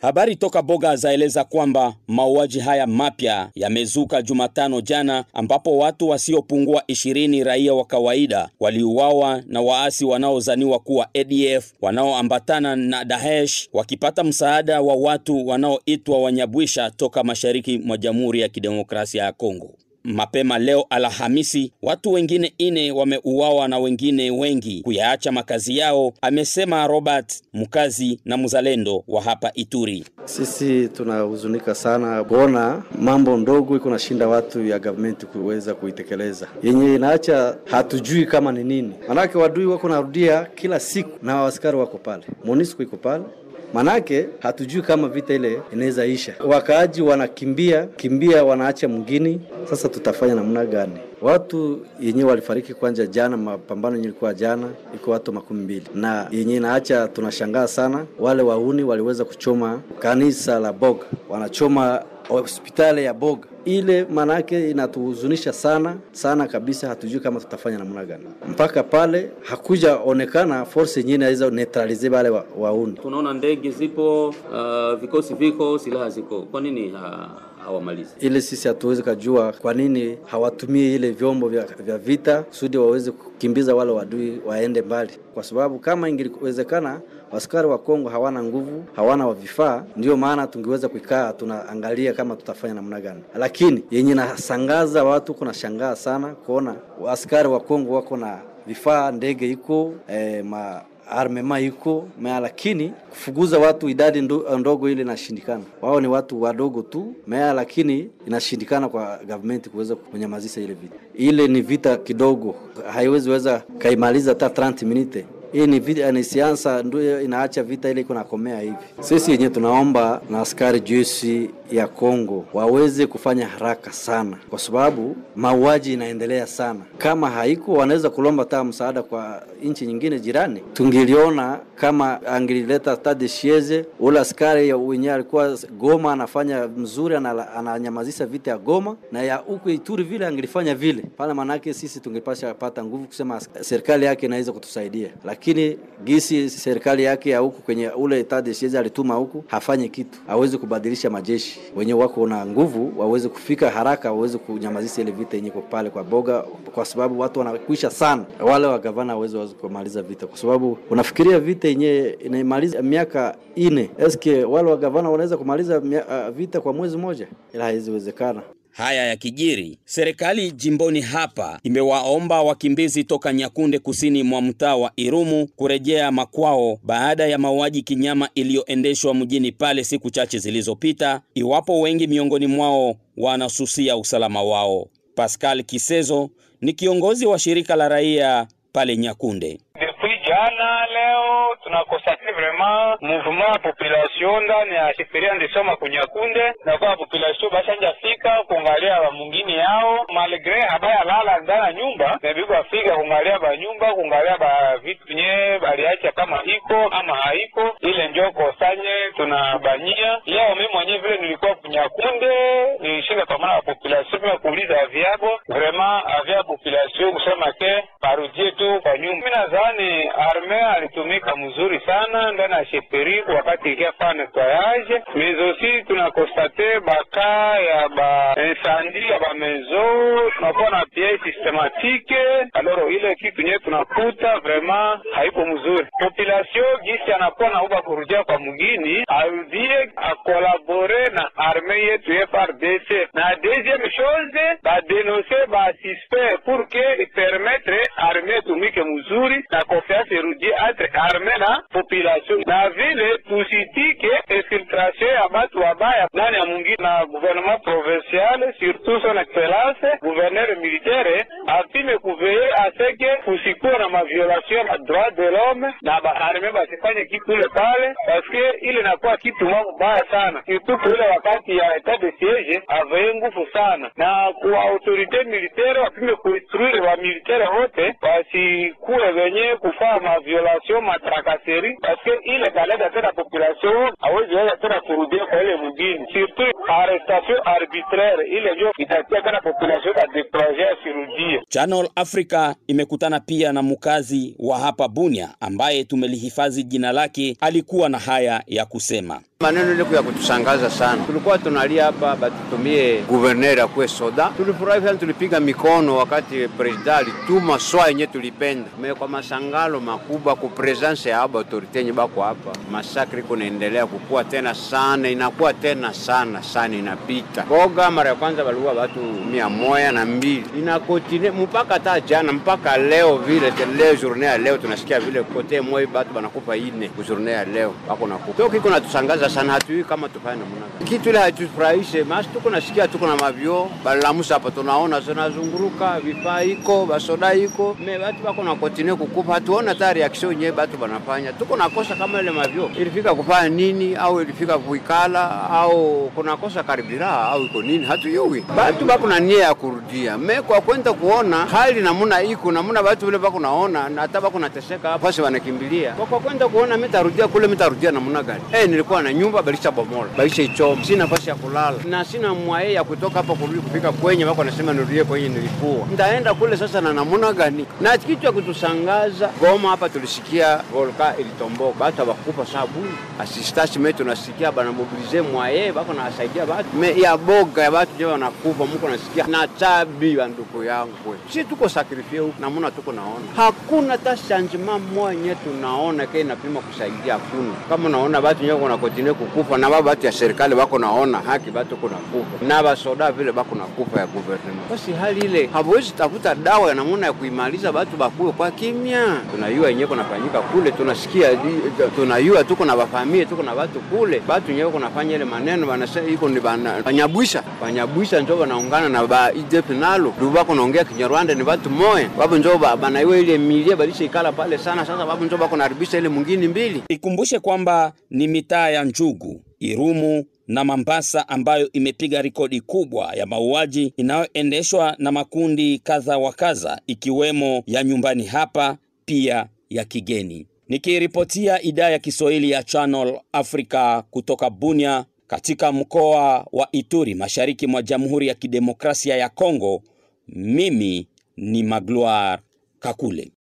Habari toka Boga zaeleza kwamba mauaji haya mapya yamezuka Jumatano jana, ambapo watu wasiopungua ishirini raia wa kawaida waliuawa na waasi wanaozaniwa kuwa ADF wanaoambatana na Daesh wakipata msaada wa watu wanaoitwa Wanyabwisha toka mashariki mwa Jamhuri ya Kidemokrasia ya Kongo. Mapema leo Alhamisi, watu wengine ine wameuawa na wengine wengi kuyaacha makazi yao, amesema Robert mkazi na mzalendo wa hapa Ituri. Sisi tunahuzunika sana kuona mambo ndogo iko nashinda watu ya government kuweza kuitekeleza, yenye inaacha hatujui kama ni nini. Manake wadui wako narudia kila siku na waaskari wako pale, MONUSCO iko pale Manake hatujui kama vita ile inaweza isha, wakaaji wanakimbia kimbia, wanaacha mgini. Sasa tutafanya namna gani? Watu yenyewe walifariki kwanja jana, mapambano yenye ilikuwa jana iko watu makumi mbili, na yenye inaacha tunashangaa sana, wale wauni waliweza kuchoma kanisa la Boga, wanachoma hospitali ya Boga ile maanake inatuhuzunisha sana sana kabisa. Hatujui kama tutafanya namna gani mpaka pale hakuja onekana force nyingine inaweza neutralize wale wa, wauni. Tunaona ndege zipo, uh, vikosi viko, silaha ziko, kwa nini uh hawamalizi ile? Sisi hatuwezi kujua kwa nini hawatumii ile vyombo vya, vya vita kusudi waweze kukimbiza wale wadui waende mbali, kwa sababu kama ingewezekana askari wa Kongo hawana nguvu, hawana vifaa, ndio maana tungeweza kuikaa tunaangalia kama tutafanya namna gani, lakini yenye nasangaza watu, kuna shangaa sana kuona askari wa Kongo wako na vifaa, ndege iko eh, ma armema iko mea, lakini kufuguza watu idadi ndogo ile inashindikana. Wao ni watu wadogo tu mea, lakini inashindikana kwa government kuweza kunyamazisha ile vita. Ile ni vita kidogo, haiwezi weza kaimaliza hata 30 minute hii ni vita, ni siasa ndio inaacha vita ili iko nakomea hivi. Sisi yenyewe tunaomba na askari jeshi ya Kongo waweze kufanya haraka sana, kwa sababu mauaji inaendelea sana. Kama haiko wanaweza kulomba taa msaada kwa nchi nyingine jirani, tungiliona kama angilileta tade shieze ule askari wenyewe alikuwa Goma anafanya mzuri, ananyamazisha vita ya Goma na ya huko Ituri vile angilifanya vile pale, manake sisi tungepasha pata nguvu kusema serikali yake inaweza kutusaidia lakini gisi serikali yake ya huku kwenye ule etat de siege alituma huku hafanye kitu, hawezi kubadilisha majeshi wenye wako na nguvu waweze kufika haraka, waweze kunyamazisha ile vita yenye pale kwa Boga, kwa sababu watu wanakwisha sana. Wale wa gavana hawezi kumaliza vita, kwa sababu unafikiria vita yenye inaimaliza miaka ine, eske wale wa gavana wanaweza kumaliza uh, vita kwa mwezi mmoja? Ila haiziwezekana. Haya ya kijiri, serikali jimboni hapa imewaomba wakimbizi toka Nyakunde kusini mwa mtaa wa Irumu kurejea makwao baada ya mauaji kinyama iliyoendeshwa mjini pale siku chache zilizopita, iwapo wengi miongoni mwao wanasusia usalama wao. Pascal Kisezo ni kiongozi wa shirika la raia pale Nyakunde. Jana leo tunakonstate vraiment mouvement population ndani ya sheferia ndisoma kunyakunde na kwa population bashanja fika kuangalia ba yao. Malgre abaya lala ndani ya nyumba nabiko fika kuangalia ba nyumba kuangalia ba vitu nye baliacha kama iko ama haiko, ile njo kosanye tunabanyia. Leo. Mimi mwenyewe vile nilikuwa kunyakunde nilishika pamoja na population kuuliza aviabo vraiment avia population kusema ke kwa nyuma. Mimi nadhani arme alitumika mzuri sana ndani ya sheperi wakati ikia faa netoyage mais aussi tunakonstate baka ya ba insandi ya ba mezo tunakuwa na pie sistematike aloro, ile kitu nye tunakuta vraiment haiko mzuri. Population gisi anakuwa na uba kurudia kwa mgini arudie akolabore na arme yetu FRDC na deuxième chose badenonse basuspect pour que permettre arme tumike mzuri na confiance irudie entre arme na population na vile tusitike infiltration ya batu wabaya ndani ya mungini na gouvernement provincial surtout son excellence gouverneur militaire apime kuveye aseke kusikuwa na maviolation ya droit de l'homme na baarme basifanye kitu ile pale, paske ile inakuwa kitu mambo sana, surtout kuile wakati ya etat de siege aveye nguvu sana, na kwa autorite militaire wapime kuinstruire wa militaire wote wasikuwe wenye kufaa maviolation matrakaseri, paske ile kaleta tena population awezi weza tena kurudia kwa ile mugini, surtout arrestation arbitraire ile ndio itatia tena population kadekuraje asirudie. Channel Africa imekutana pia na mkazi wa hapa Bunia ambaye tumelihifadhi jina lake, alikuwa na haya ya kusema. Maneno ile ya kutushangaza sana, tulikuwa tunalia hapa batutumie guverner akuwe soda. Tulifurahi sana, tulipiga mikono wakati president alituma swa yenye tulipenda me kwa masangalo makubwa ku presence ya aba autorite yenye bako hapa, masakri kunaendelea kukua tena sana, inakuwa tena sana sana, inapita boga. Mara ya kwanza baliua watu mia moja na mbili inakotine mpaka hata jana mpaka leo vile leo journée ya leo tunasikia vile kote moi batu banakupa ine ku ya leo bako nakupa kiko natusangaza sana, hatujui kama tufanye namna gani. Kitu ile haitufurahishe, masi tuko nasikia tuko na mavyo balamusa hapa, tunaona zinazunguruka vifaa iko basoda iko me watu wako na continue kukupa, hatuona hata reaction yenyewe watu wanafanya. Tuko nakosa kama ile mavyo ilifika kufanya nini, au ilifika kuikala, au kunakosa karibira au iko nini, hatuyui. Batu wako na nia ya kurudia me kwa kwenda kuona hali namuna iko namuna watu vile wako naona na hata wako nateseka hapo, basi wanakimbilia kwa kwenda kuona mitarudia kule, mitarudia namna gani? Eh, nilikuwa na nyumba balisha bomola, balisha ichoma, sina nafasi ya kulala. Na sina mwae ya kutoka hapa kurudi kufika kwenye wako nasema nirudie kwenye nilikuwa. Ndaenda kule sasa na namuna gani? Na kitu ya kutusangaza Goma hapa tulisikia volka ilitomboka, batu abakupa sabu asistasi me tunasikia bana mobilize mwaye bako nawasaidia batu me ya boga ya batu je wanakufa, muko nasikia na tabi wa nduku yangu. Si tuko sakrifie huku namuna tuko naona. Hakuna ta shanjima mwenye tunaona ke napima kusaidia, hakuna. Kama naona batu nyewe kuna kontine kukufa na baba batu ya serikali bako naona haki batu kuna kufa na basoda vile bako na kufa ya guvernema. Basi hali ile hawezi tafuta dawa ya namuna ya kuimaliza batu bakuwe kwa kimya. Tunayua yenyewe kunafanyika kule, tunasikia tunayua, tuko na bafamie, tuko na batu kule, batu nyewe kunafanya ile maneno banasema iko ni banyabwisha banyabwisha, njo banaungana na ba IDP nalo ndio bako naongea Kinyarwanda ni batu moya babu njo banaiwa ile milie balisha ikala pale sana. Sasa babu njo bako naribisha ile mwingine mbili. Ikumbushe kwamba ni mitaa ya Njugu, Irumu na Mambasa ambayo imepiga rekodi kubwa ya mauaji inayoendeshwa na makundi kadha wa kadha ikiwemo ya nyumbani hapa pia ya kigeni. Nikiripotia idhaa ya Kiswahili ya Channel Africa kutoka Bunia katika mkoa wa Ituri mashariki mwa Jamhuri ya Kidemokrasia ya Kongo, mimi ni Magloire Kakule.